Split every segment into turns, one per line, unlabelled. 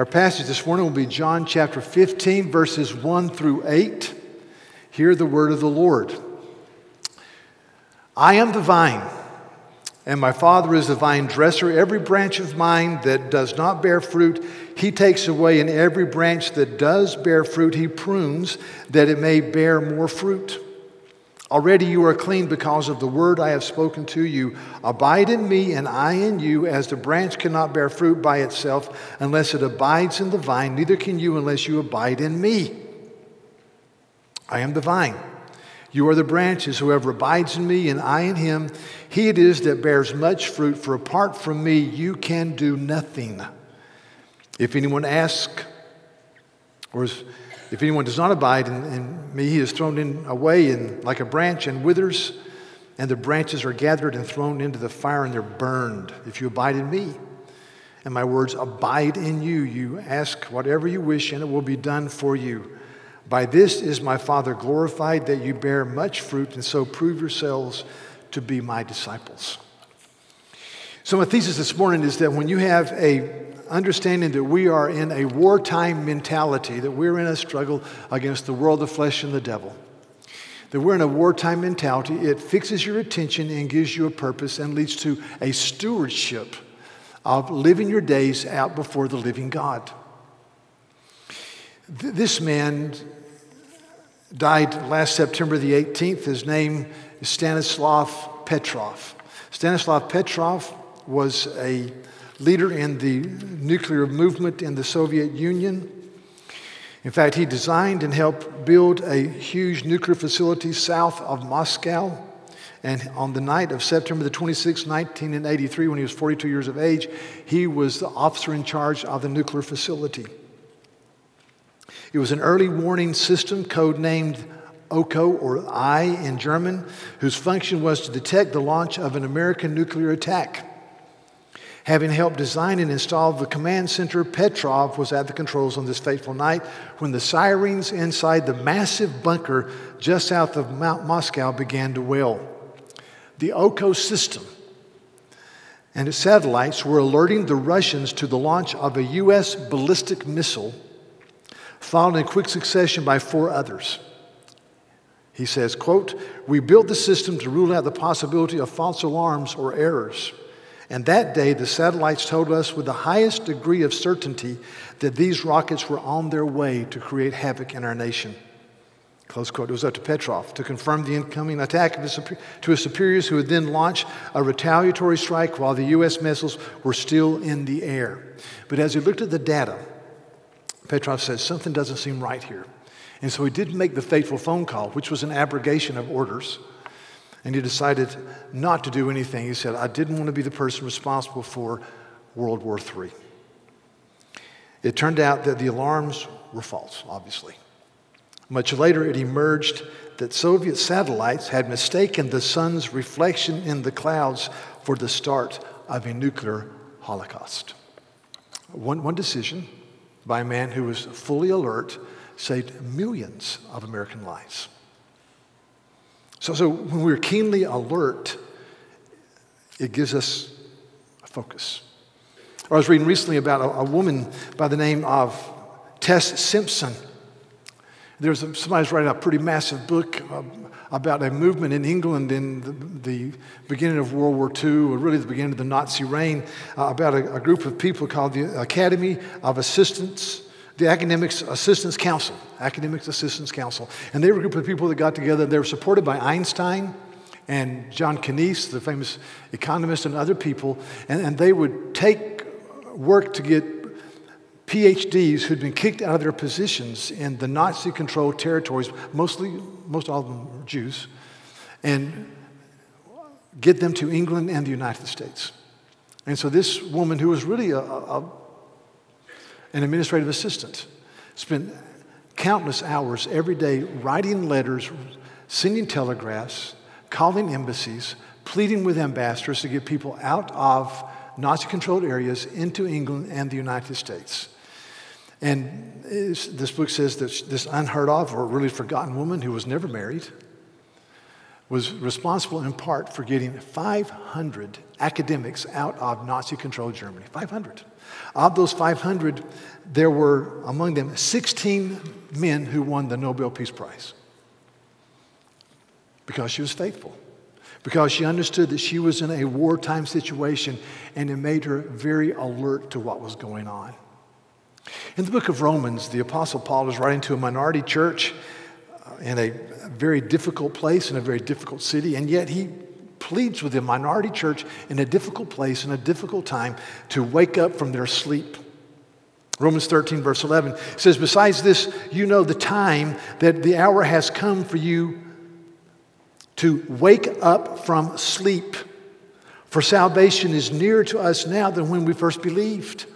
Our passage this morning will be John chapter 15, verses 1 through 8. Hear the word of the Lord. I am the vine, and my Father is the vine dresser. Every branch of mine that does not bear fruit, he takes away, and every branch that does bear fruit, he prunes, that it may bear more fruit. Already you are clean because of the word I have spoken to you. Abide in me, and I in you, as the branch cannot bear fruit by itself unless it abides in the vine, neither can you unless you abide in me. I am the vine. You are the branches. Whoever abides in me, and I in him, he it is that bears much fruit, for apart from me you can do nothing. If anyone asks, or is, if anyone does not abide in, in me, he is thrown in away in, like a branch and withers, and the branches are gathered and thrown into the fire and they're burned. If you abide in me, and my words abide in you, you ask whatever you wish, and it will be done for you. By this is my Father glorified, that you bear much fruit, and so prove yourselves to be my disciples. So, my thesis this morning is that when you have a understanding that we are in a wartime mentality, that we're in a struggle against the world, the flesh, and the devil. That we're in a wartime mentality, it fixes your attention and gives you a purpose and leads to a stewardship of living your days out before the living God. This man died last September the 18th. His name is Stanislav Petrov. Stanislav Petrov was a leader in the nuclear movement in the Soviet Union. In fact, he designed and helped build a huge nuclear facility south of Moscow. And on the night of September the 26th, 1983, when he was 42 years of age, he was the officer in charge of the nuclear facility. It was an early warning system codenamed OKO or eye in German, whose function was to detect the launch of an American nuclear attack. Having helped design and install the command center, Petrov was at the controls on this fateful night when the sirens inside the massive bunker just south of Mount Moscow began to wail. The OKO system and its satellites were alerting the Russians to the launch of a U.S. ballistic missile, followed in quick succession by four others. He says, quote, We built the system to rule out the possibility of false alarms or errors. And that day, the satellites told us with the highest degree of certainty that these rockets were on their way to create havoc in our nation. Close quote. It was up to Petrov to confirm the incoming attack to his superiors, who would then launch a retaliatory strike while the U.S. missiles were still in the air. But as he looked at the data, Petrov says, Something doesn't seem right here. And so he did make the fateful phone call, which was an abrogation of orders and he decided not to do anything. He said, I didn't want to be the person responsible for World War III. It turned out that the alarms were false, obviously. Much later, it emerged that Soviet satellites had mistaken the sun's reflection in the clouds for the start of a nuclear holocaust. One, one decision by a man who was fully alert saved millions of American lives. So, so when we're keenly alert, it gives us a focus. Or I was reading recently about a, a woman by the name of Tess Simpson. There's a, somebody's writing a pretty massive book um, about a movement in England in the, the, beginning of World War II, or really the beginning of the Nazi reign, uh, about a, a, group of people called the Academy of Assistants the Academics Assistance Council, Academics Assistance Council. And they were a group of people that got together. They were supported by Einstein and John Keynes, the famous economist, and other people. And, and they would take work to get PhDs who'd been kicked out of their positions in the Nazi controlled territories, mostly, most all of them were Jews, and get them to England and the United States. And so this woman, who was really a, a, an administrative assistant. Spent countless hours every day writing letters, sending telegraphs, calling embassies, pleading with ambassadors to get people out of Nazi controlled areas into England and the United States. And this book says that this unheard of or really forgotten woman who was never married was responsible in part for getting 500 academics out of Nazi controlled Germany. 500. Of those 500, there were among them 16 men who won the Nobel Peace Prize because she was faithful, because she understood that she was in a wartime situation and it made her very alert to what was going on. In the book of Romans, the Apostle Paul is writing to a minority church in a very difficult place, in a very difficult city, and yet he pleads with the minority church in a difficult place, in a difficult time, to wake up from their sleep. Romans 13, verse 11 says, Besides this, you know the time that the hour has come for you to wake up from sleep. For salvation is nearer to us now than when we first believed.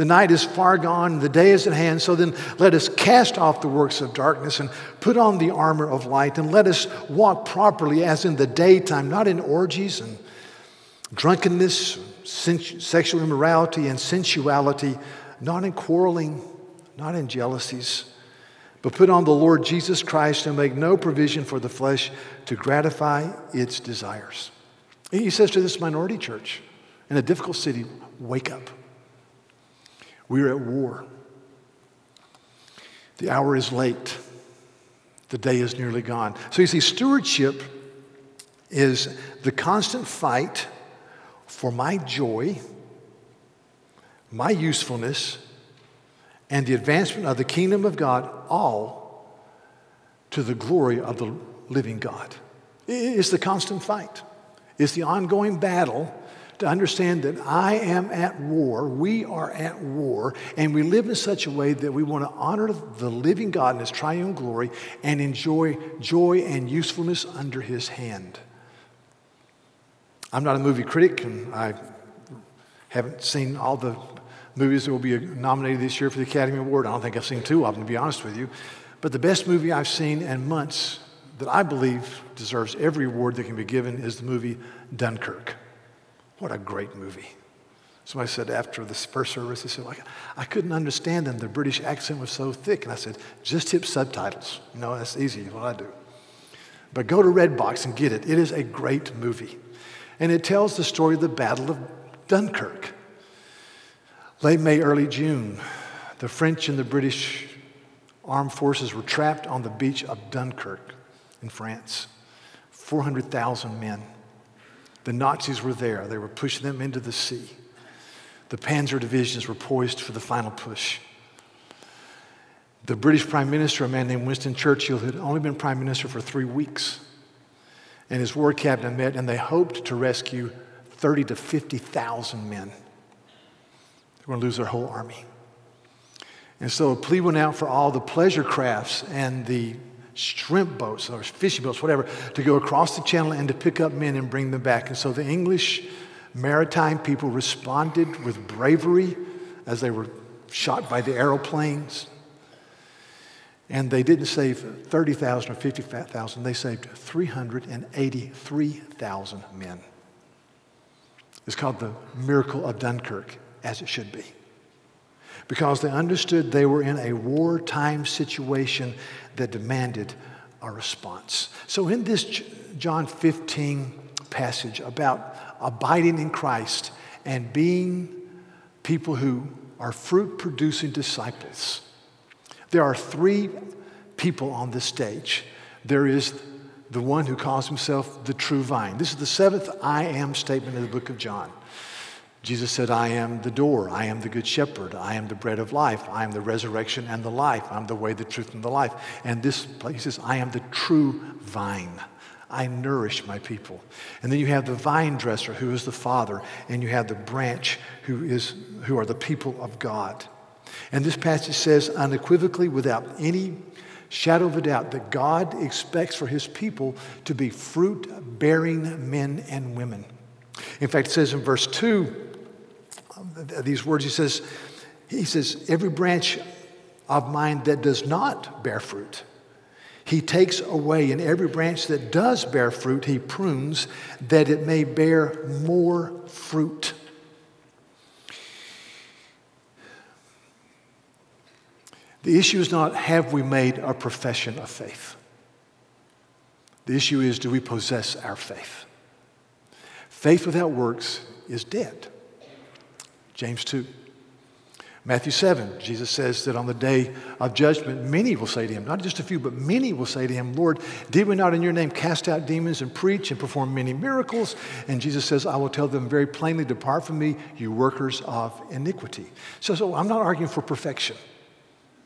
The night is far gone, the day is at hand. So then let us cast off the works of darkness and put on the armor of light, and let us walk properly as in the daytime, not in orgies and drunkenness, sexual immorality, and sensuality, not in quarreling, not in jealousies, but put on the Lord Jesus Christ and make no provision for the flesh to gratify its desires. He says to this minority church in a difficult city, wake up. We are at war. The hour is late. The day is nearly gone. So you see, stewardship is the constant fight for my joy, my usefulness, and the advancement of the kingdom of God, all to the glory of the living God. It's the constant fight, it's the ongoing battle to understand that I am at war, we are at war, and we live in such a way that we want to honor the living God in His triune glory and enjoy joy and usefulness under His hand. I'm not a movie critic, and I haven't seen all the movies that will be nominated this year for the Academy Award. I don't think I've seen two of them, to be honest with you. But the best movie I've seen in months that I believe deserves every award that can be given is the movie Dunkirk. What a great movie. Somebody said after the first service, they said, like, I couldn't understand them. The British accent was so thick. And I said, just hit subtitles. You know, that's easy, what I do. But go to Redbox and get it. It is a great movie. And it tells the story of the Battle of Dunkirk. Late May, early June, the French and the British armed forces were trapped on the beach of Dunkirk in France. 400,000 men. The Nazis were there, they were pushing them into the sea. The panzer divisions were poised for the final push. The British Prime Minister, a man named Winston Churchill, had only been Prime Minister for three weeks, and his war cabinet met, and they hoped to rescue 30 to 50,000 men. They were going to lose their whole army. And so a plea went out for all the pleasure crafts and the shrimp boats or fishing boats, whatever, to go across the channel and to pick up men and bring them back. And so the English maritime people responded with bravery as they were shot by the aeroplanes. And they didn't save 30,000 or 50,000, they saved 383,000 men. It's called the miracle of Dunkirk, as it should be because they understood they were in a wartime situation that demanded a response. So, in this John 15 passage about abiding in Christ and being people who are fruit producing disciples, there are three people on this stage. There is the one who calls himself the true vine. This is the seventh I am statement in the book of John. Jesus said, I am the door. I am the good shepherd. I am the bread of life. I am the resurrection and the life. I'm the way, the truth, and the life. And this place says, I am the true vine. I nourish my people. And then you have the vine dresser, who is the Father, and you have the branch, who, is, who are the people of God. And this passage says unequivocally, without any shadow of a doubt, that God expects for his people to be fruit bearing men and women. In fact, it says in verse 2 these words. He says, he says, every branch of mine that does not bear fruit, he takes away, and every branch that does bear fruit, he prunes that it may bear more fruit. The issue is not have we made a profession of faith. The issue is do we possess our faith? Faith without works is dead. James 2. Matthew 7, Jesus says that on the day of judgment, many will say to him, not just a few, but many will say to him, Lord, did we not in your name cast out demons and preach and perform many miracles? And Jesus says, I will tell them very plainly, Depart from me, you workers of iniquity. So, so I'm not arguing for perfection,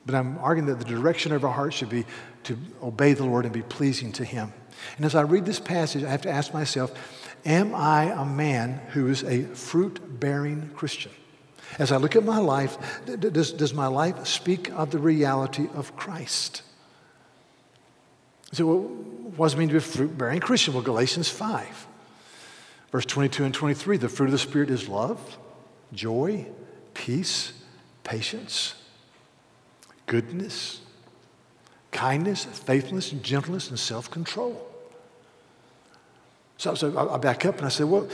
but I'm arguing that the direction of our heart should be to obey the Lord and be pleasing to him. And as I read this passage, I have to ask myself, Am I a man who is a fruit bearing Christian? As I look at my life, does, does my life speak of the reality of Christ? So, what does it mean to be a fruit bearing Christian? Well, Galatians 5, verse 22 and 23 the fruit of the Spirit is love, joy, peace, patience, goodness, kindness, faithfulness, gentleness, and self control. So, so I back up and I said, well,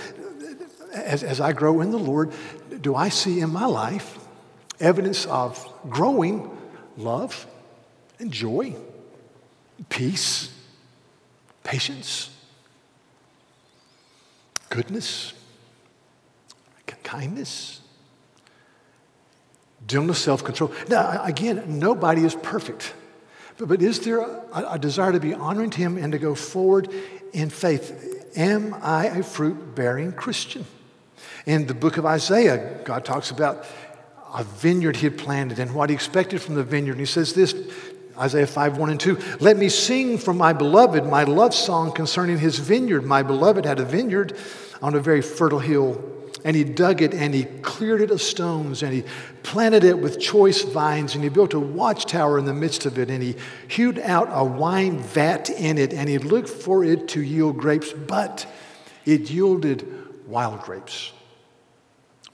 as, as I grow in the Lord, do I see in my life evidence of growing love and joy, peace, patience, goodness, kindness, gentleness, self control? Now, again, nobody is perfect. But, but is there a, a desire to be honoring to Him and to go forward in faith? Am I a fruit bearing Christian? In the book of Isaiah, God talks about a vineyard he had planted and what he expected from the vineyard. And he says this Isaiah 5 1 and 2 Let me sing from my beloved my love song concerning his vineyard. My beloved had a vineyard on a very fertile hill, and he dug it and he cleared it of stones, and he planted it with choice vines, and he built a watchtower in the midst of it, and he hewed out a wine vat in it, and he looked for it to yield grapes, but it yielded wild grapes.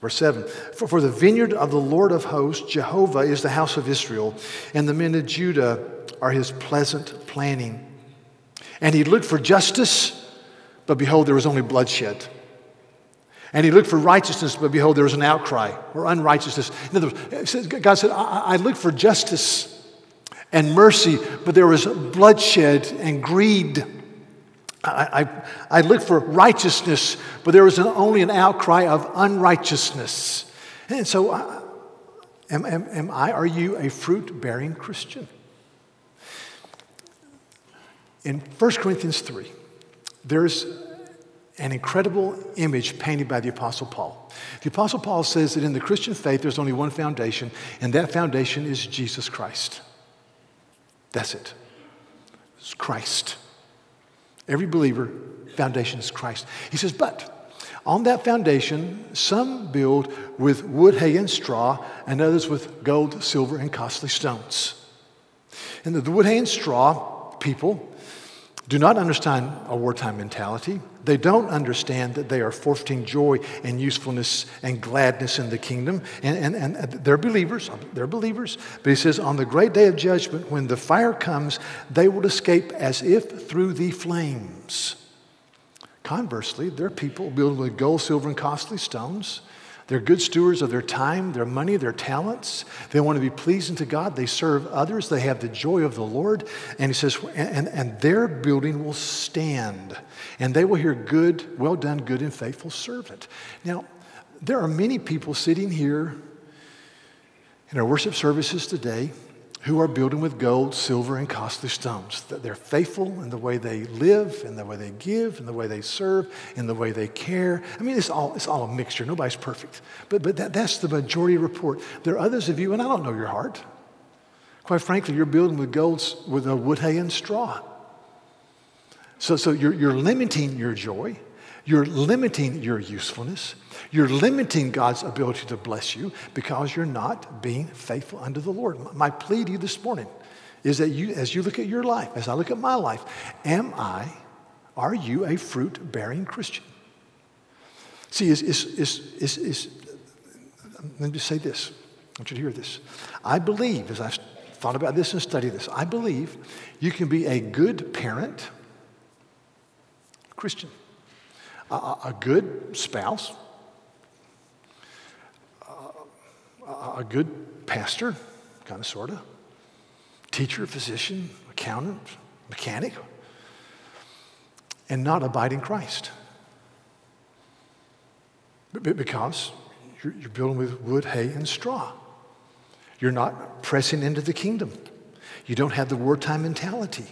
Verse 7 for, for the vineyard of the Lord of hosts, Jehovah, is the house of Israel, and the men of Judah are his pleasant planning. And he looked for justice, but behold, there was only bloodshed. And he looked for righteousness, but behold, there was an outcry or unrighteousness. In other words, God said, I, I looked for justice and mercy, but there was bloodshed and greed. I, I, I looked for righteousness, but there was an, only an outcry of unrighteousness. And so, uh, am, am, am I, are you a fruit bearing Christian? In 1 Corinthians 3, there's an incredible image painted by the Apostle Paul. The Apostle Paul says that in the Christian faith, there's only one foundation, and that foundation is Jesus Christ. That's it. It's Christ. Every believer, foundation is Christ. He says, but on that foundation, some build with wood, hay, and straw, and others with gold, silver, and costly stones. And the wood, hay, and straw people do not understand a wartime mentality. They don't understand that they are forfeiting joy and usefulness and gladness in the kingdom. And, and, and they're believers. They're believers. But he says, on the great day of judgment, when the fire comes, they will escape as if through the flames. Conversely, there are people built with gold, silver, and costly stones they're good stewards of their time, their money, their talents. They want to be pleasing to God. They serve others. They have the joy of the Lord. And he says, and, and their building will stand. And they will hear good, well done, good and faithful servant. Now, there are many people sitting here in our worship services today who are building with gold, silver, and costly stones. That they're faithful in the way they live, in the way they give, in the way they serve, in the way they care. I mean, it's all, it's all a mixture. Nobody's perfect. But, but that, that's the majority report. There are others of you, and I don't know your heart. Quite frankly, you're building with golds, with a wood, hay, and straw. So, so you're, you're limiting your joy. You're limiting your usefulness. You're limiting God's ability to bless you because you're not being faithful unto the Lord. My plea to you this morning is that you, as you look at your life, as I look at my life, am I, are you a fruit bearing Christian? See, is, is, is, is, let me just say this. I want you to hear this. I believe, as I've thought about this and studied this, I believe you can be a good parent, Christian, a, a good spouse, a good pastor, kind of, sort of, teacher, physician, accountant, mechanic. and not abide in Christ. Because you're, building with wood, hay, and straw. You're not pressing into the kingdom. You don't have the wartime mentality.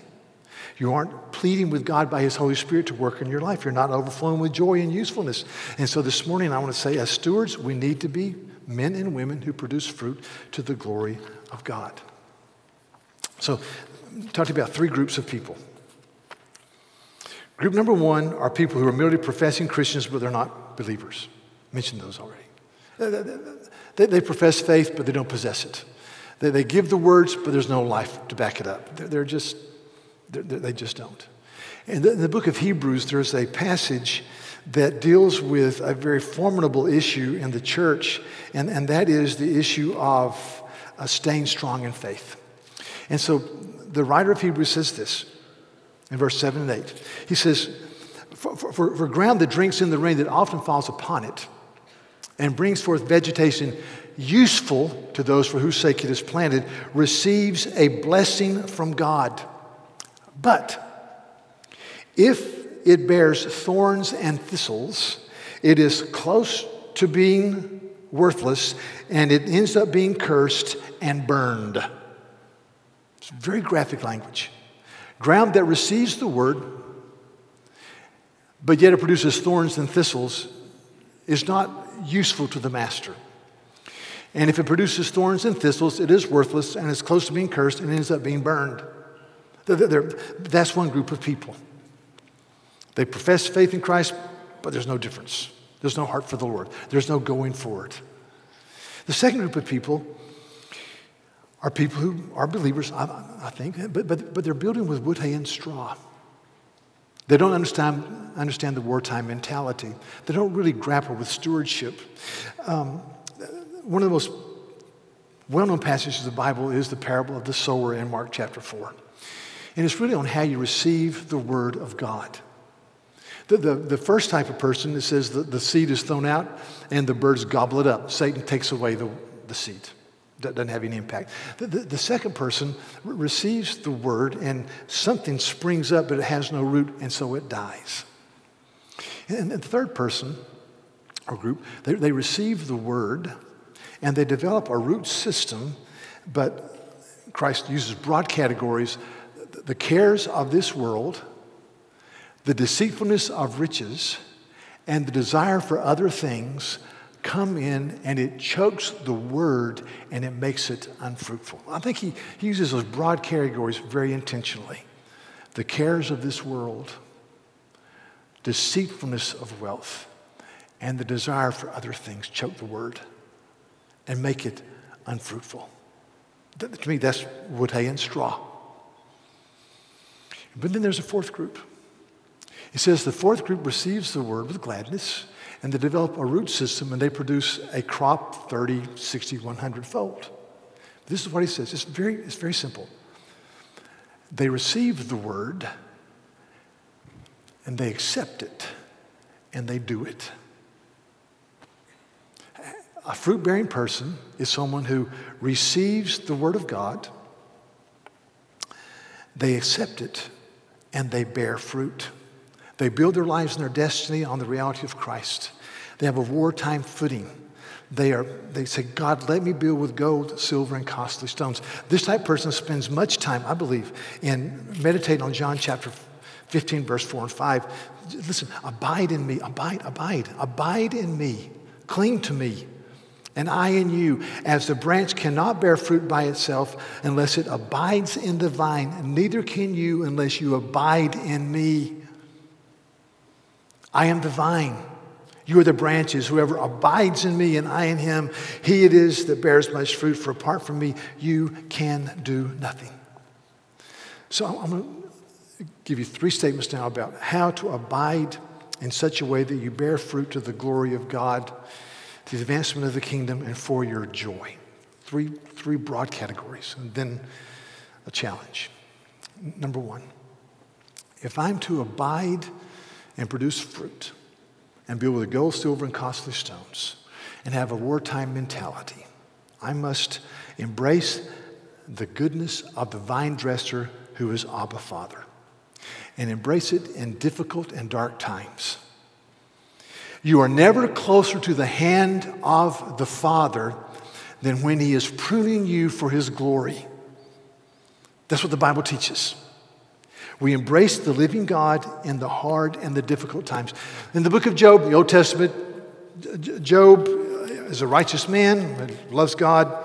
You aren't pleading with God by His Holy Spirit to work in your life. You're not overflowing with joy and usefulness. And so this morning, I want to say, as stewards, we need to be men and women who produce fruit to the glory of God. So, talk to you about three groups of people. Group number one are people who are merely professing Christians, but they're not believers. I mentioned those already. They, they, profess faith, but they don't possess it. They, they, give the words, but there's no life to back it up. They're, they're just, they're, they just don't. The, in the book of Hebrews, there's a passage that deals with a very formidable issue in the church, and, and that is the issue of uh, staying strong in faith. And so the writer of Hebrews says this in verse 7 and 8. He says, for, for, for ground that drinks in the rain that often falls upon it and brings forth vegetation useful to those for whose sake it is planted receives a blessing from God. But if it bears thorns and thistles, it is close to being worthless and it ends up being cursed and burned. It's very graphic language. Ground that receives the word, but yet it produces thorns and thistles, is not useful to the master. And if it produces thorns and thistles, it is worthless and is close to being cursed and ends up being burned. That's one group of people. They profess faith in Christ, but there's no difference. There's no heart for the Lord. There's no going forward. The second group of people are people who are believers, I, I think, but, but, but they're building with wood, hay, and straw. They don't understand, understand the wartime mentality. They don't really grapple with stewardship. Um, one of the most well known passages of the Bible is the parable of the sower in Mark chapter 4. And it's really on how you receive the word of God. The, the, the first type of person, it says that the seed is thrown out and the birds gobble it up. Satan takes away the, the seed. That doesn't have any impact. The, the, the second person receives the word and something springs up, but it has no root, and so it dies. And the third person or group, they, they receive the word and they develop a root system, but Christ uses broad categories the cares of this world, the deceitfulness of riches, and the desire for other things come in and it chokes the word and it makes it unfruitful. I think he, he uses those broad categories very intentionally. The cares of this world, deceitfulness of wealth, and the desire for other things choke the word and make it unfruitful. To me, that's wood, hay, and straw. But then there's a fourth group. He says the fourth group receives the word with gladness and they develop a root system and they produce a crop 30, 60, 100 fold. This is what he says. It's very, it's very simple. They receive the word and they accept it and they do it. A fruit bearing person is someone who receives the word of God, they accept it, and they bear fruit. They build their lives and their destiny on the reality of Christ. They have a wartime footing. They, are, they say, God, let me build with gold, silver, and costly stones. This type of person spends much time, I believe, in meditating on John chapter 15, verse 4 and 5. Listen, abide in me, abide, abide, abide in me, cling to me, and I in you, as the branch cannot bear fruit by itself unless it abides in the vine, neither can you unless you abide in me. I am the vine. You are the branches. Whoever abides in me and I in him, he it is that bears much fruit. For apart from me, you can do nothing. So I'm going to give you three statements now about how to abide in such a way that you bear fruit to the glory of God, to the advancement of the kingdom, and for your joy. Three, three broad categories, and then a challenge. Number one, if I'm to abide and produce fruit and build with gold, silver, and costly stones and have a wartime mentality. I must embrace the goodness of the vine dresser who is Abba Father. and embrace it in difficult and dark times. You are never closer to the hand of the Father than when He is pruning you for His glory. That's what the Bible teaches. We embrace the living God in the hard and the difficult times. In the book of Job, the Old Testament, Job is a righteous man, loves God,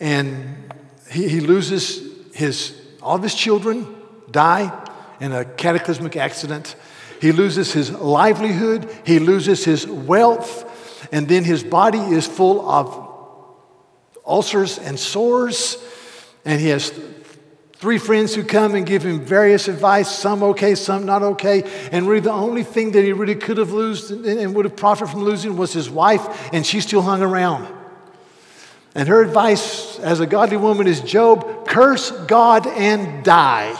and he, he loses his, all of his children die in a cataclysmic accident. He loses his livelihood, he loses his wealth, and then his body is full of ulcers and sores, and he has Three friends who come and give him various advice, some okay, some not okay. And really, the only thing that he really could have lost and would have profited from losing was his wife, and she still hung around. And her advice as a godly woman is Job, curse God and die.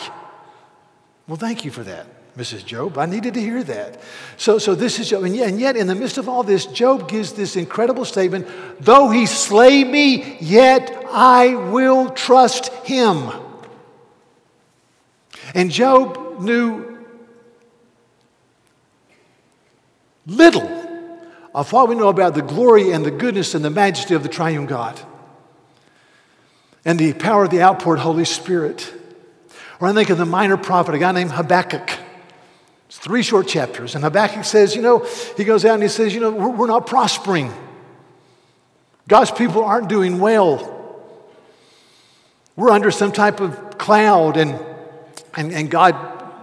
Well, thank you for that, Mrs. Job. I needed to hear that. So, so this is Job. And yet, and yet, in the midst of all this, Job gives this incredible statement Though he slay me, yet I will trust him. And Job knew little of what we know about the glory and the goodness and the majesty of the triune God and the power of the outpoured Holy Spirit. Or I think of the minor prophet, a guy named Habakkuk. It's three short chapters. And Habakkuk says, you know, he goes out and he says, you know, we're, we're not prospering. God's people aren't doing well. We're under some type of cloud and and, and God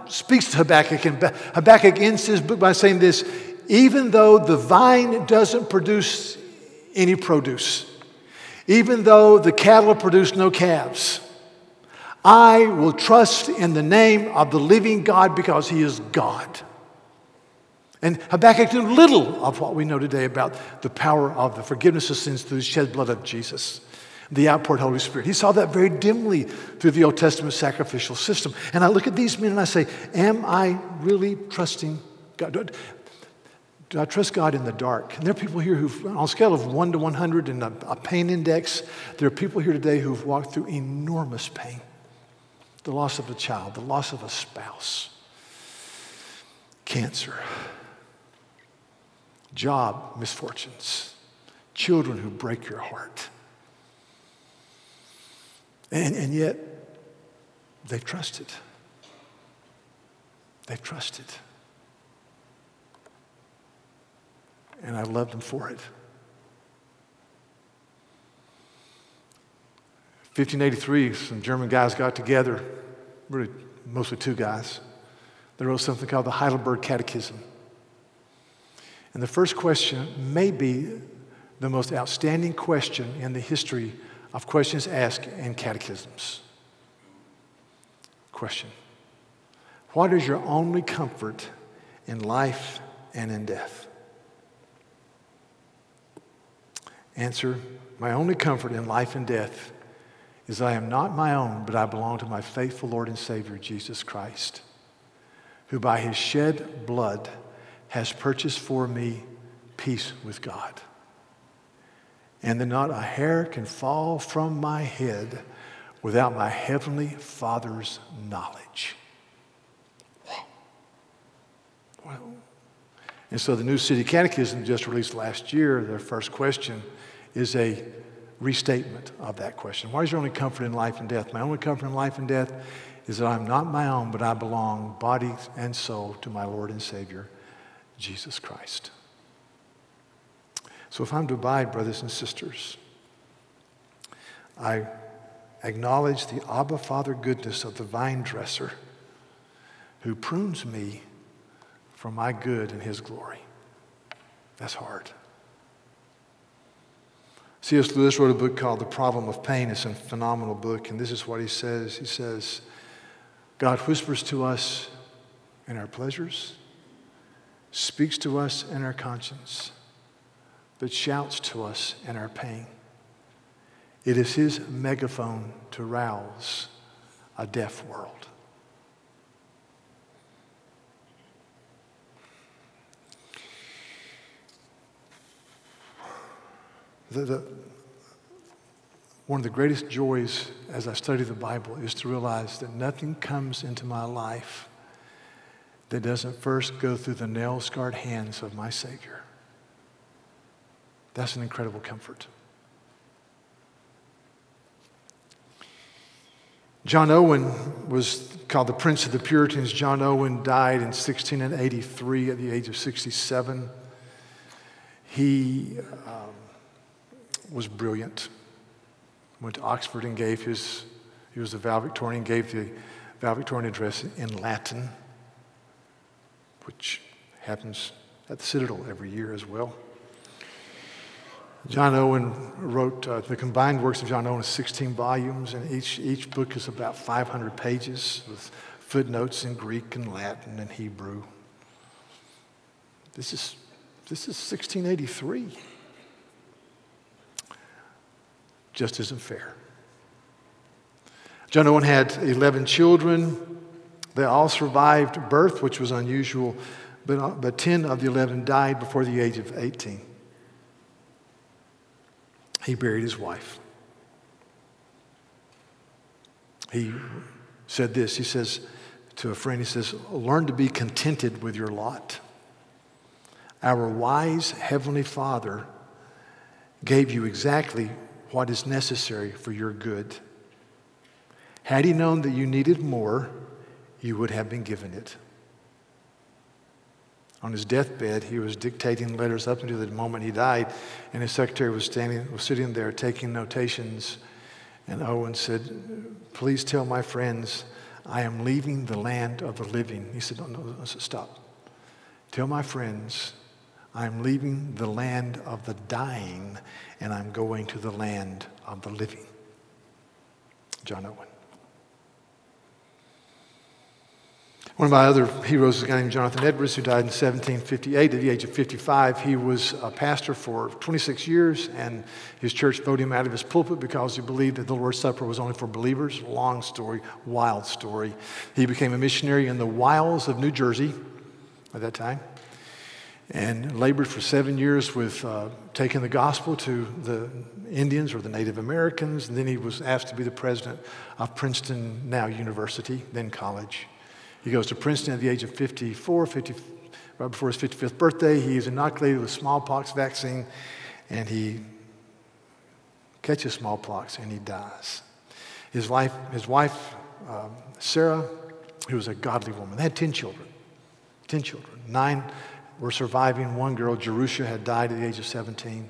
speaks to Habakkuk, and Habakkuk ends his book by saying this even though the vine doesn't produce any produce, even though the cattle produce no calves, I will trust in the name of the living God because he is God. And Habakkuk knew little of what we know today about the power of the forgiveness of sins through the shed blood of Jesus the outpoured Holy Spirit. He saw that very dimly through the Old Testament sacrificial system. And I look at these men and I say, Am I really trusting God? Do I, do I trust God in the dark? And there are people here who, on a scale of 1 to 100 and a, a pain index, there are people here today who've walked through enormous pain the loss of a child, the loss of a spouse, cancer, job misfortunes, children who break your heart. And, and yet, they've trusted. They've trusted. And I love them for it. 1583, some German guys got together, really mostly two guys. They wrote something called the Heidelberg Catechism. And the first question may be the most outstanding question in the history of questions asked in catechisms. Question What is your only comfort in life and in death? Answer My only comfort in life and death is I am not my own, but I belong to my faithful Lord and Savior, Jesus Christ, who by his shed blood has purchased for me peace with God and that not a hair can fall from my head without my heavenly Father's knowledge. Well, and so the New City Catechism, just released last year, their first question is a restatement of that question. What is your only comfort in life and death? My only comfort in life and death is that I'm not my own, but I belong, body and soul, to my Lord and Savior, Jesus Christ. So if I'm to abide, brothers and sisters, I acknowledge the Abba Father goodness of the vine dresser who prunes me for my good and his glory. That's hard. C.S. Lewis wrote a book called The Problem of Pain. It's a phenomenal book, and this is what he says. He says, God whispers to us in our pleasures, speaks to us in our conscience but shouts to us in our pain. It is his megaphone to rouse a deaf world. The, the, one of the greatest joys as I study the Bible is to realize that nothing comes into my life that doesn't first go through the nail scarred hands of my Savior. That's an incredible comfort. John Owen was called the Prince of the Puritans. John Owen died in 1683 at the age of 67. He um, was brilliant. Went to Oxford and gave his, he was a valedictorian, gave the valedictorian address in Latin, which happens at the Citadel every year as well. John Owen wrote uh, the combined works of John Owen is 16 volumes, and each, each book is about 500 pages with footnotes in Greek and Latin and Hebrew. This is, this is 1683. Just isn't fair. John Owen had 11 children. They all survived birth, which was unusual, but, uh, but 10 of the 11 died before the age of 18 he buried his wife. He said this he says to a friend, he says, Learn to be contented with your lot. Our wise Heavenly Father gave you exactly what is necessary for your good. Had he known that you needed more, you would have been given it on his deathbed, he was dictating letters up until the moment he died, and his secretary was standing, was sitting there taking notations. And Owen said, "Please tell my friends, I am leaving the land of the living." He said, "No, no, no stop. Tell my friends, I am leaving the land of the dying, and I'm going to the land of the living." John Owen. One of my other heroes is a guy named Jonathan Edwards, who died in 1758 at the age of 55. He was a pastor for 26 years, and his church voted him out of his pulpit because he believed that the Lord's Supper was only for believers. Long story, wild story. He became a missionary in the wilds of New Jersey at that time and labored for seven years with uh, taking the gospel to the Indians or the Native Americans. And then he was asked to be the president of Princeton, now University, then college. He goes to Princeton at the age of 54, 50, right before his 55th birthday. He is inoculated with smallpox vaccine, and he catches smallpox and he dies. His, life, his wife, um, Sarah, who was a godly woman, they had 10 children. 10 children. Nine were surviving. One girl, Jerusha, had died at the age of 17.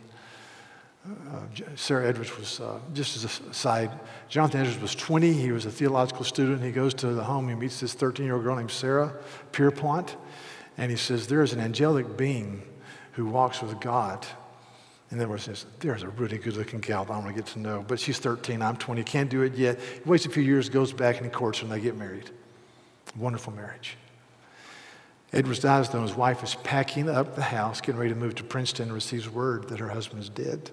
Sarah Edwards was, uh, just as a side, Jonathan Edwards was 20. He was a theological student. He goes to the home. He meets this 13 year old girl named Sarah Pierpont. And he says, There is an angelic being who walks with God. And then he says, There's a really good looking gal that I want to get to know. But she's 13. I'm 20. Can't do it yet. He waits a few years, goes back, and he courts and they get married. Wonderful marriage. Edwards dies, though. His wife is packing up the house, getting ready to move to Princeton, and receives word that her husband is dead.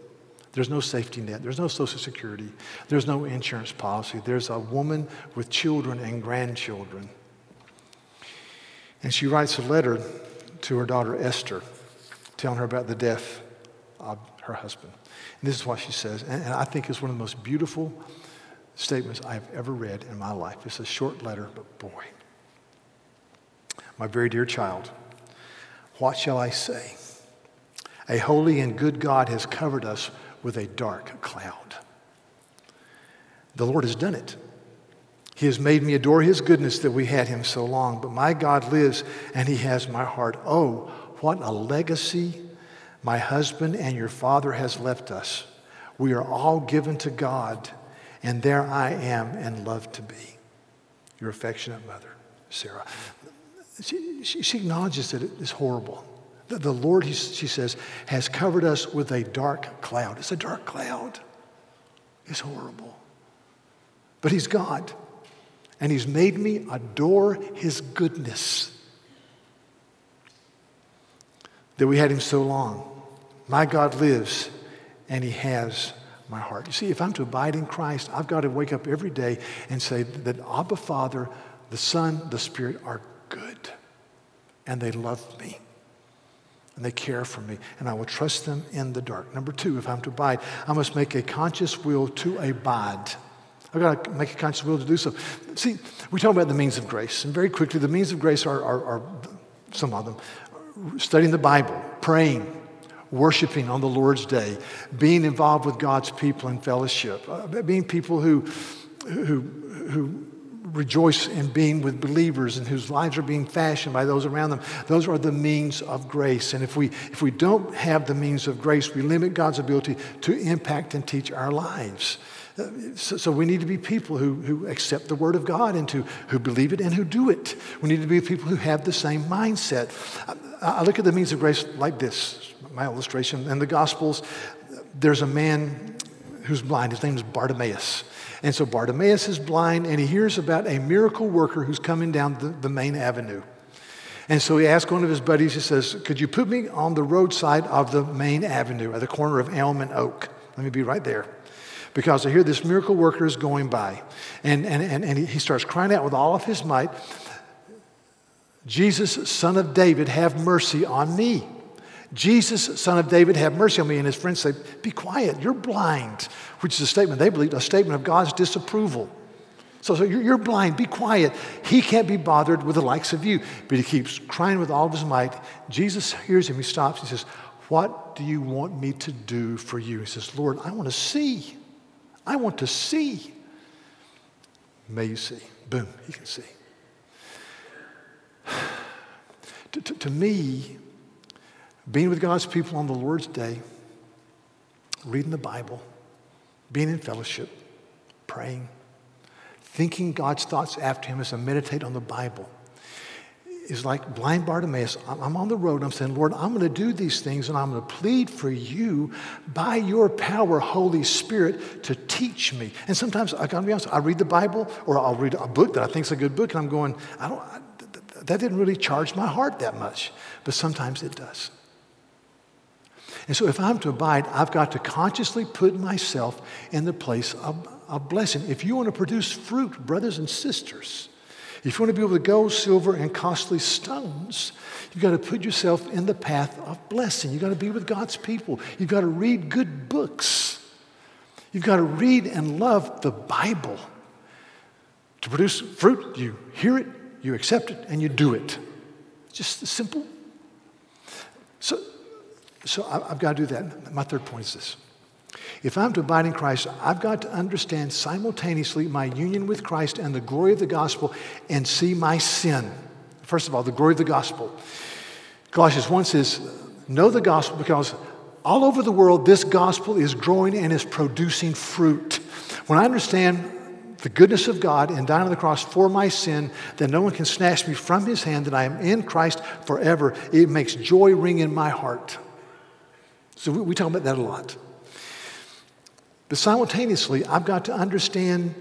There's no safety net. There's no Social Security. There's no insurance policy. There's a woman with children and grandchildren. And she writes a letter to her daughter Esther, telling her about the death of her husband. And this is what she says, and I think it's one of the most beautiful statements I've ever read in my life. It's a short letter, but boy. My very dear child, what shall I say? A holy and good God has covered us with a dark cloud. The Lord has done it. He has made me adore his goodness that we had him so long. But my God lives and he has my heart. Oh, what a legacy my husband and your father has left us. We are all given to God, and there I am and love to be. Your affectionate mother, Sarah. She, she, she acknowledges that it is horrible. The Lord, she says, has covered us with a dark cloud. It's a dark cloud. It's horrible. But He's God, and He's made me adore His goodness. That we had Him so long. My God lives, and He has my heart. You see, if I'm to abide in Christ, I've got to wake up every day and say that Abba Father, the Son, the Spirit are good, and they love me. And they care for me, and I will trust them in the dark. Number two, if I'm to abide, I must make a conscious will to abide. I've got to make a conscious will to do so. See, we talk about the means of grace, and very quickly, the means of grace are, are, are some of them studying the Bible, praying, worshiping on the Lord's day, being involved with God's people in fellowship, uh, being people who, who, who rejoice in being with believers and whose lives are being fashioned by those around them. Those are the means of grace. And if we, if we don't have the means of grace, we limit God's ability to impact and teach our lives. Uh, so, so, we need to be people who, who accept the Word of God and to, who believe it and who do it. We need to be people who have the same mindset. I, I look at the means of grace like this my illustration. In the Gospels, there's a man who's blind. His name is Bartimaeus. And so Bartimaeus is blind and he hears about a miracle worker who's coming down the, the main avenue. And so he asks one of his buddies, he says, Could you put me on the roadside of the main avenue at the corner of Elm and Oak? Let me be right there. Because I hear this miracle worker is going by. And, and, and, and he starts crying out with all of his might Jesus, son of David, have mercy on me. Jesus, son of David, have mercy on me. And his friends say, Be quiet, you're blind, which is a statement they believe, a statement of God's disapproval. So, so you're, you're, blind, be quiet. He can't be bothered with the likes of you. But he keeps crying with all of his might. Jesus hears him, he stops, he says, What do you want me to do for you? He says, Lord, I want to see. I want to see. May you see. Boom, he can see. to, to, to me, being with God's people on the Lord's day, reading the Bible, being in fellowship, praying, thinking God's thoughts after Him as I meditate on the Bible is like blind Bartimaeus. I'm on the road. I'm saying, Lord, I'm going to do these things and I'm going to plead for you by your power, Holy Spirit, to teach me. And sometimes, I got to be honest, I read the Bible or I'll read a book that I think is a good book and I'm going, I don't, that didn't really charge my heart that much. But sometimes it does. And so, if I'm to abide, I've got to consciously put myself in the place of, of blessing. If you want to produce fruit, brothers and sisters, if you want to be able to gold, silver, and costly stones, you've got to put yourself in the path of blessing. You've got to be with God's people. You've got to read good books. You've got to read and love the Bible. To produce fruit, you hear it, you accept it, and you do it. Just simple. So, so I've got to do that. My third point is this. If I'm to abide in Christ, I've got to understand simultaneously my union with Christ and the glory of the gospel and see my sin. First of all, the glory of the gospel. Colossians 1 says, Know the gospel because all over the world this gospel is growing and is producing fruit. When I understand the goodness of God and dying on the cross for my sin, that no one can snatch me from his hand, that I am in Christ forever, it makes joy ring in my heart. So we, we talk about that a lot. But simultaneously, I've got to understand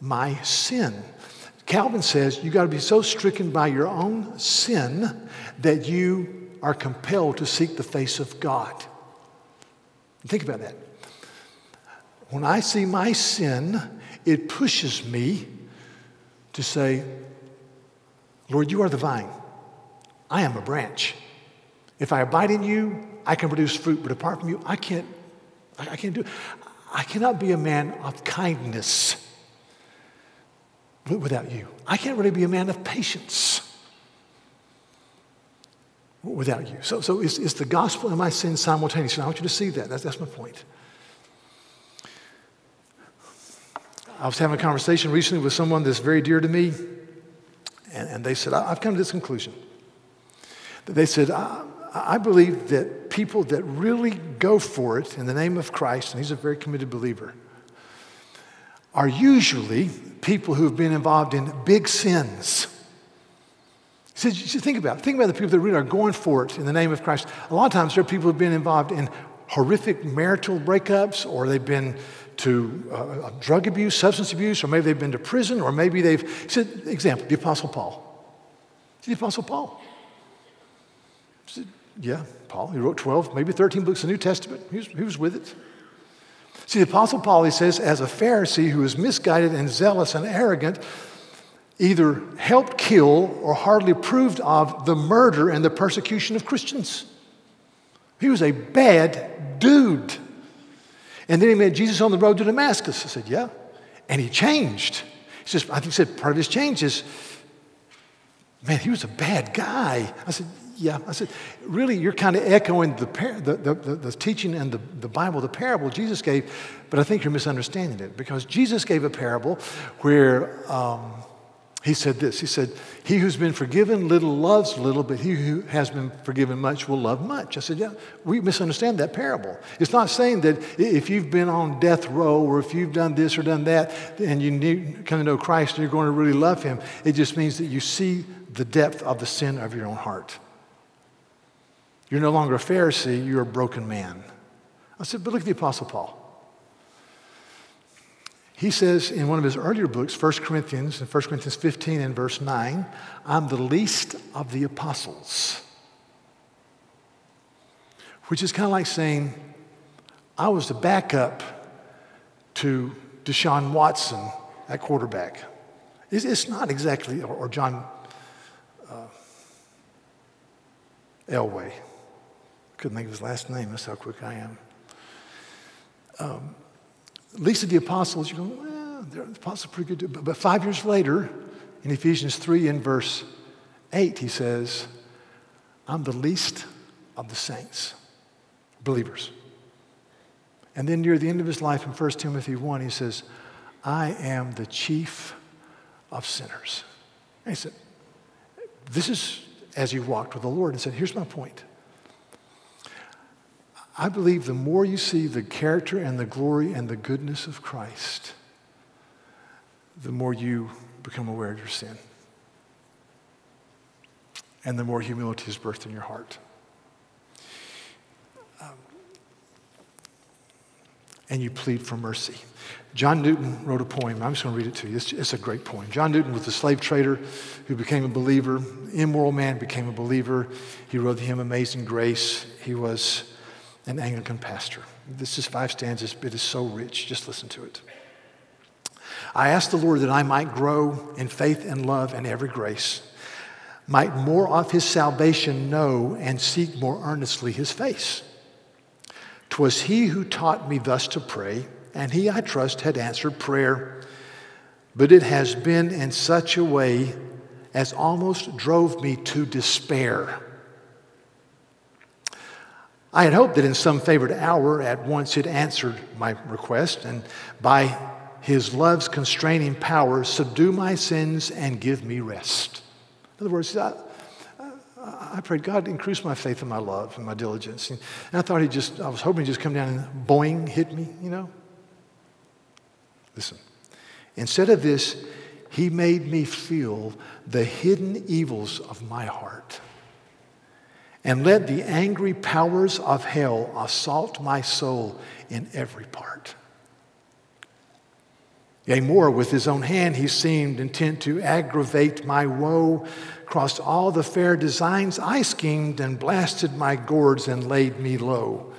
my sin. Calvin says you've got to be so stricken by your own sin that you are compelled to seek the face of God. Think about that. When I see my sin, it pushes me to say, Lord, you are the vine. I am a branch. If I abide in you, I can produce fruit, but apart from you, I can't, I can't do. I cannot be a man of kindness without you. I can't really be a man of patience without you. So, so it's, it's the gospel and my sin simultaneously. I want you to see that. That's, that's my point. I was having a conversation recently with someone that's very dear to me, and, and they said, I've come to this conclusion. They said, I believe that people that really go for it in the name of Christ, and he's a very committed believer, are usually people who've been involved in big sins. You think about it. Think about the people that really are going for it in the name of Christ. A lot of times there are people who've been involved in horrific marital breakups, or they've been to uh, drug abuse, substance abuse, or maybe they've been to prison, or maybe they've. He said, example, the Apostle Paul. The Apostle Paul. Yeah, Paul. He wrote 12, maybe 13 books of the New Testament. He was, he was with it. See, the Apostle Paul, he says, as a Pharisee who is misguided and zealous and arrogant, either helped kill or hardly approved of the murder and the persecution of Christians. He was a bad dude. And then he met Jesus on the road to Damascus. I said, Yeah. And he changed. He says, I think he said part of his change is, man, he was a bad guy. I said, yeah. I said, really, you're kind of echoing the, par- the, the, the, the, teaching and the, the Bible, the parable Jesus gave, but I think you're misunderstanding it because Jesus gave a parable where um, he said this He said, He who's been forgiven little loves little, but he who has been forgiven much will love much. I said, Yeah, we misunderstand that parable. It's not saying that if you've been on death row or if you've done this or done that and you need, come to know Christ and you're going to really love Him, it just means that you see the depth of the sin of your own heart. You're no longer a Pharisee, you're a broken man. I said, But look at the Apostle Paul. He says in one of his earlier books, 1 Corinthians, in 1 Corinthians 15 and verse 9, I'm the least of the apostles. Which is kind of like saying, I was the backup to Deshaun Watson at quarterback. It's, not exactly, or John uh, Elway. Couldn't think of his last name, that's how quick I am. Um, least of the apostles, you go, well, the apostles are pretty good. But, but five years later, in Ephesians 3 in verse 8, he says, I'm the least of the saints, believers. And then near the end of his life in 1 Timothy 1, he says, I am the chief of sinners. And he said, This is as you walked with the Lord and said, Here's my point. I believe the more you see the character and the glory and the goodness of Christ, the more you become aware of your sin. And the more humility is birthed in your heart. And you plead for mercy. John Newton wrote a poem. I'm just going to read it to you. It's, it's, a great poem. John Newton was a slave trader who became a believer. Immoral man became a believer. He wrote the hymn Amazing Grace. He was an Anglican pastor. This is five stanzas, but it is so rich. Just listen to it. I ask the Lord that I might grow in faith and love and every grace, might more of his salvation know and seek more earnestly his face. 'Twas he who taught me thus to pray, and he, I trust, had answered prayer. But it has been in such a way as almost drove me to despair. I had hoped that in some favored hour at once he'd answered my request and by his love's constraining power subdue my sins and give me rest. In other words, I, prayed, God, increase my faith and my love and my diligence. And I thought he just, I was hoping he'd just come down and boing, hit me, you know. Listen, instead of this, he made me feel the hidden evils of my heart and let the angry powers of hell assault my soul in every part. Yea, more, with his own hand he seemed intent to aggravate my woe, crossed all the fair designs I schemed, and blasted my gourds and laid me low.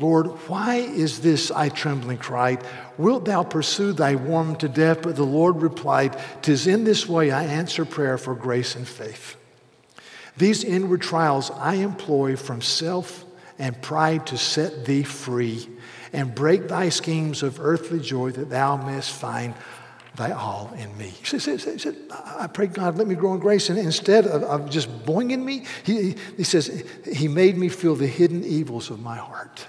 Lord, why is this? I trembling cried. Wilt thou pursue thy worm to death? But the Lord replied, Tis in this way I answer prayer for grace and faith. These inward trials I employ from self and pride to set thee free and break thy schemes of earthly joy that thou mayest find thy all in me. He said, he said, I pray God, let me grow in grace. And instead of, of just boinging me, he, he says, He made me feel the hidden evils of my heart.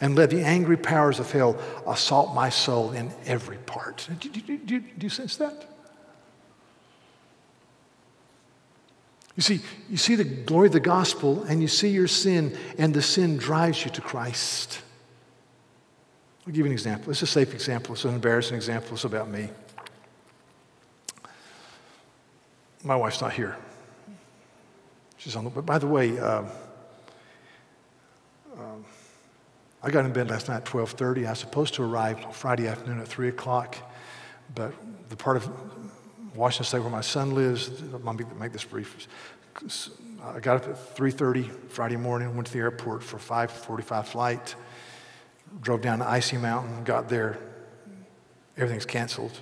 And let the angry powers of hell assault my soul in every part. Do, do, do, do you sense that? You see, you see the glory of the gospel and you see your sin, and the sin drives you to Christ. I'll give you an example. It's a safe example. It's an embarrassing example. It's about me. My wife's not here. She's on the, but by the way, um, um, I got in bed last night at 12.30. I was supposed to arrive Friday afternoon at 3 o'clock, but the part of Washington State, where my son lives. Me make this brief. I got up at 3:30 Friday morning, went to the airport for 5:45 flight, drove down to Icy Mountain, got there. Everything's canceled.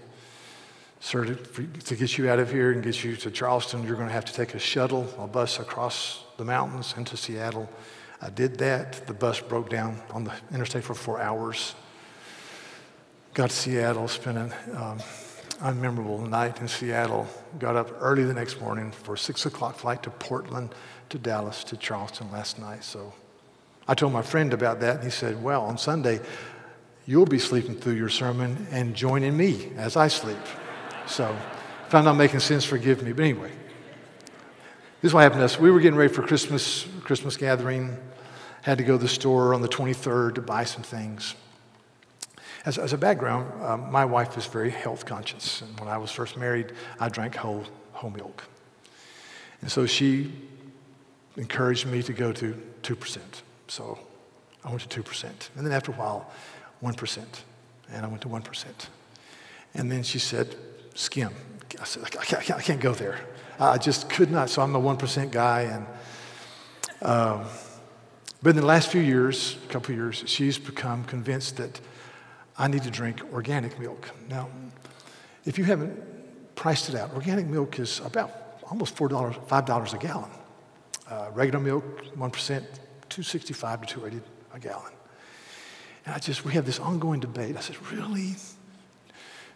Sir, to, to get you out of here and get you to Charleston, you're going to have to take a shuttle, a bus across the mountains into Seattle. I did that. The bus broke down on the interstate for four hours. Got to Seattle, spent an um, unmemorable night in Seattle. Got up early the next morning for a six o'clock flight to Portland, to Dallas, to Charleston last night. So I told my friend about that, and he said, Well, on Sunday, you'll be sleeping through your sermon and joining me as I sleep. So if I'm not making sense, forgive me. But anyway, this is what happened to us. We were getting ready for Christmas, Christmas gathering. Had to go to the store on the 23rd to buy some things. As, as a background, um, my wife is very health conscious. And when I was first married, I drank whole, whole milk. And so she encouraged me to go to 2%. So I went to 2%. And then after a while, 1%. And I went to 1%. And then she said, skim. I said, I can't, I can't go there. I just could not. So I'm a 1% guy. And, um, but in the last few years, a couple of years, she's become convinced that I need to drink organic milk. Now, if you haven't priced it out, organic milk is about almost $4, $5 a gallon. Uh, regular milk, 1%, 265 to 280 a gallon. And I just, we have this ongoing debate. I said, really?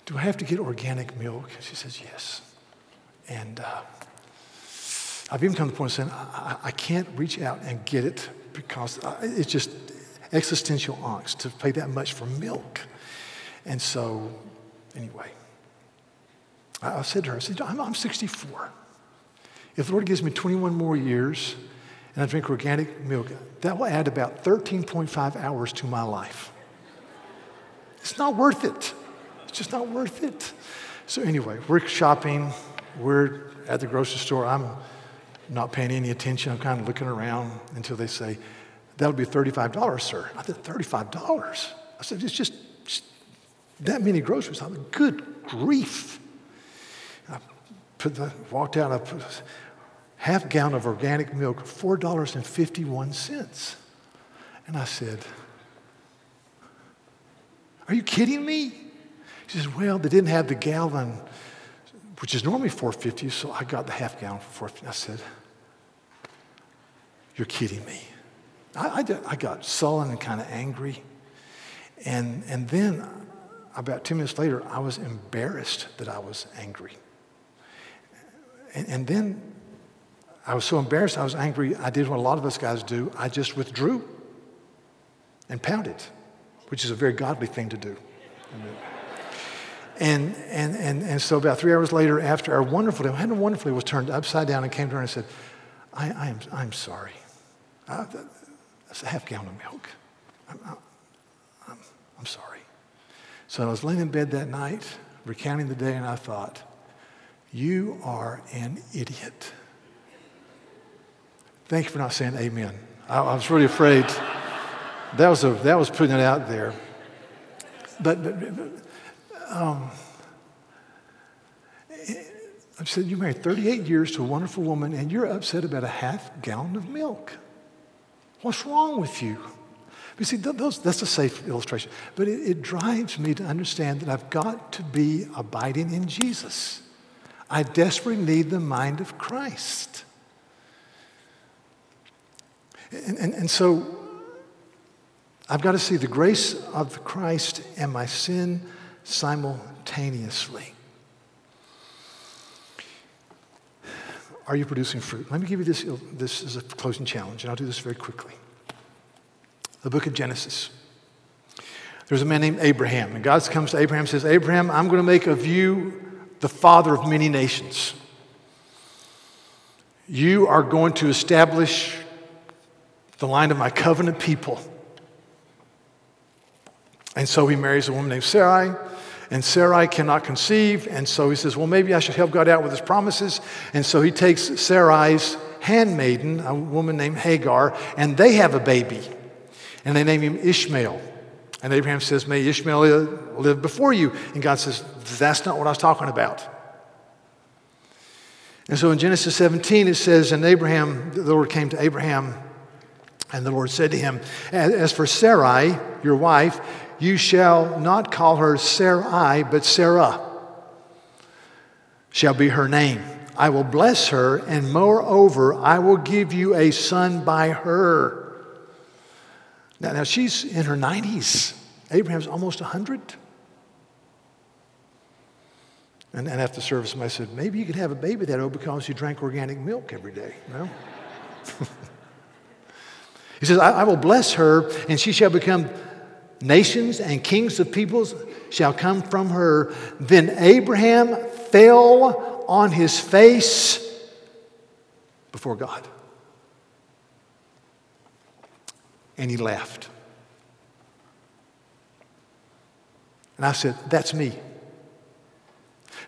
Do I have to get organic milk? She says, yes. And uh, I've even come to the point of saying, I, I, can't reach out and get it because it's just existential angst to pay that much for milk. And so, anyway, I, I said to her, I said, I'm, I'm 64. If the Lord gives me 21 more years and I drink organic milk, that will add about 13.5 hours to my life. It's not worth it. It's just not worth it. So, anyway, we're shopping. We're at the grocery store. I'm not paying any attention. I'm kind of looking around until they say, That'll be $35, sir. I said, $35? I said, It's just, just that many groceries. I said, Good grief. I put the, walked out, I put, half gallon of organic milk, $4.51. And I said, Are you kidding me? She says, Well, they didn't have the gallon, which is normally 450, so I got the half gallon for 450. I said, You're kidding me. I, I, I got sullen and kind of angry. And, and then, about 10 minutes later, I was embarrassed that I was angry. And, and then I was so embarrassed, I was angry. I did what a lot of us guys do I just withdrew and pounded, which is a very godly thing to do. And, and, and, and so about three hours later, after our wonderful day, Hannah wonderfully was turned upside down and came to her and said, I, I am, I'm sorry. Uh, that's a half gallon of milk. I'm, I'm, I'm sorry. So I was laying in bed that night, recounting the day, and I thought, you are an idiot. Thank you for not saying amen. I, I was really afraid. that, was a, that was putting it out there. But, but, but um, I said, You married 38 years to a wonderful woman and you're upset about a half gallon of milk. What's wrong with you? You see, those, that's a safe illustration. But it, it drives me to understand that I've got to be abiding in Jesus. I desperately need the mind of Christ. And, and, and so I've got to see the grace of Christ and my sin simultaneously. Are you producing fruit? Let me give you this, this as a closing challenge, and I'll do this very quickly. The book of Genesis. There's a man named Abraham, and God comes to Abraham and says, Abraham, I'm going to make of you the father of many nations. You are going to establish the line of my covenant people. And so he marries a woman named Sarai, and Sarai cannot conceive. And so he says, Well, maybe I should help God out with his promises. And so he takes Sarai's handmaiden, a woman named Hagar, and they have a baby. And they name him Ishmael. And Abraham says, May Ishmael live before you. And God says, That's not what I was talking about. And so in Genesis 17, it says, And Abraham, the Lord came to Abraham and the Lord said to him, As for Sarai, your wife, you shall not call her Sarai, but Sarah shall be her name. I will bless her, and moreover, I will give you a son by her. Now, now she's in her 90s. Abraham's almost 100. And, and after service, I said, maybe you could have a baby that old because you drank organic milk every day. You he says, I, I will bless her, and she shall become nations and kings of peoples shall come from her. Then Abraham fell on his face before God. And he laughed. And I said, That's me.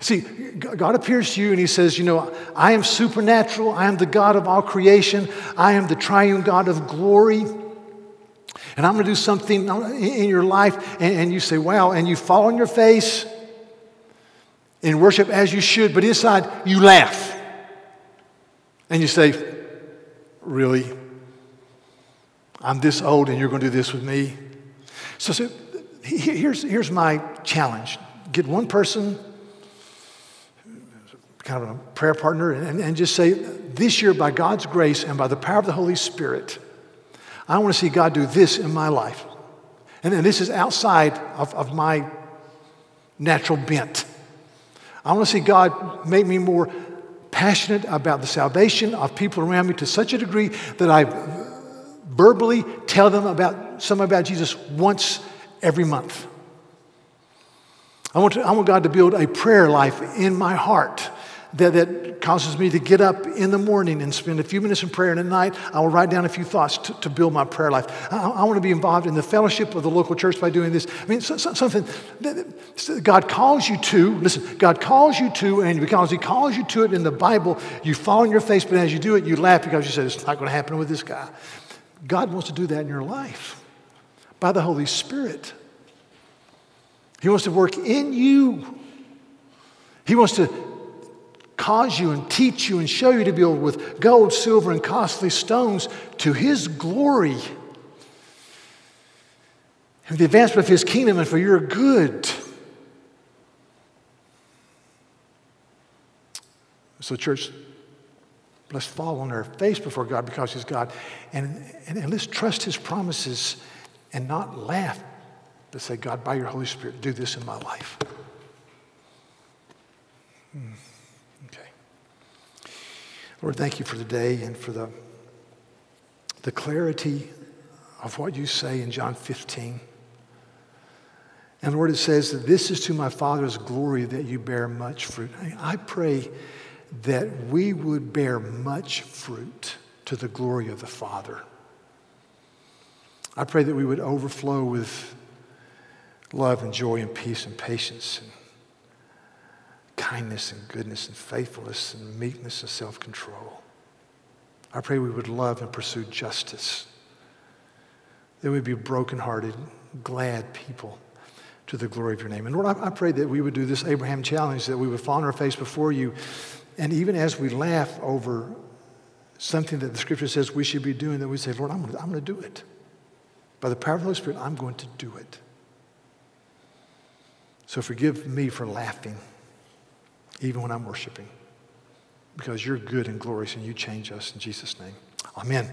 See, God appears to you and He says, You know, I am supernatural. I am the God of all creation. I am the triune God of glory. And I'm going to do something in your life. And you say, Wow. And you fall on your face in worship as you should, but inside you laugh. And you say, Really? I'm this old and you're going to do this with me? So, so here's, here's my challenge get one person kind of a prayer partner and, and just say, This year, by God's grace and by the power of the Holy Spirit, I want to see God do this in my life. And, and this is outside of, of my natural bent. I want to see God make me more passionate about the salvation of people around me to such a degree that I verbally tell them about something about Jesus once every month. I want, to, I want God to build a prayer life in my heart that, that causes me to get up in the morning and spend a few minutes in prayer. And at night, I will write down a few thoughts to, to build my prayer life. I, I, want to be involved in the fellowship of the local church by doing this. I mean, so, so, something that God calls you to. Listen, God calls you to, and because He calls you to it in the Bible, you fall on your face, but as you do it, you laugh because you say, it's not going to happen with this guy. God wants to do that in your life by the Holy Spirit. He wants to work in you. He wants to cause you and teach you and show you to build with gold, silver, and costly stones to His glory and the advancement of His kingdom and for your good. So, church, let's fall on our face before God because He's God. And, and, and let's trust His promises and not laugh, but say, God, by your Holy Spirit, do this in my life. Hmm. Lord, thank you for the day and for the, the clarity of what you say in John 15. And Lord, it says that this is to my Father's glory that you bear much fruit. I pray that we would bear much fruit to the glory of the Father. I pray that we would overflow with love and joy and peace and patience and kindness and goodness and faithfulness and meekness and self control. I pray we would love and pursue justice, that we'd be brokenhearted, glad people to the glory of your name. And Lord, I, I pray that we would do this Abraham challenge, that we would fall on our face before you. And even as we laugh over something that the scripture says we should be doing, that we say, Lord, I'm going to, I'm going to do it. By the power of the Holy Spirit, I'm going to do it. So forgive me for laughing even when I'm worshiping, because you're good and glorious and you change us in Jesus' name. Amen.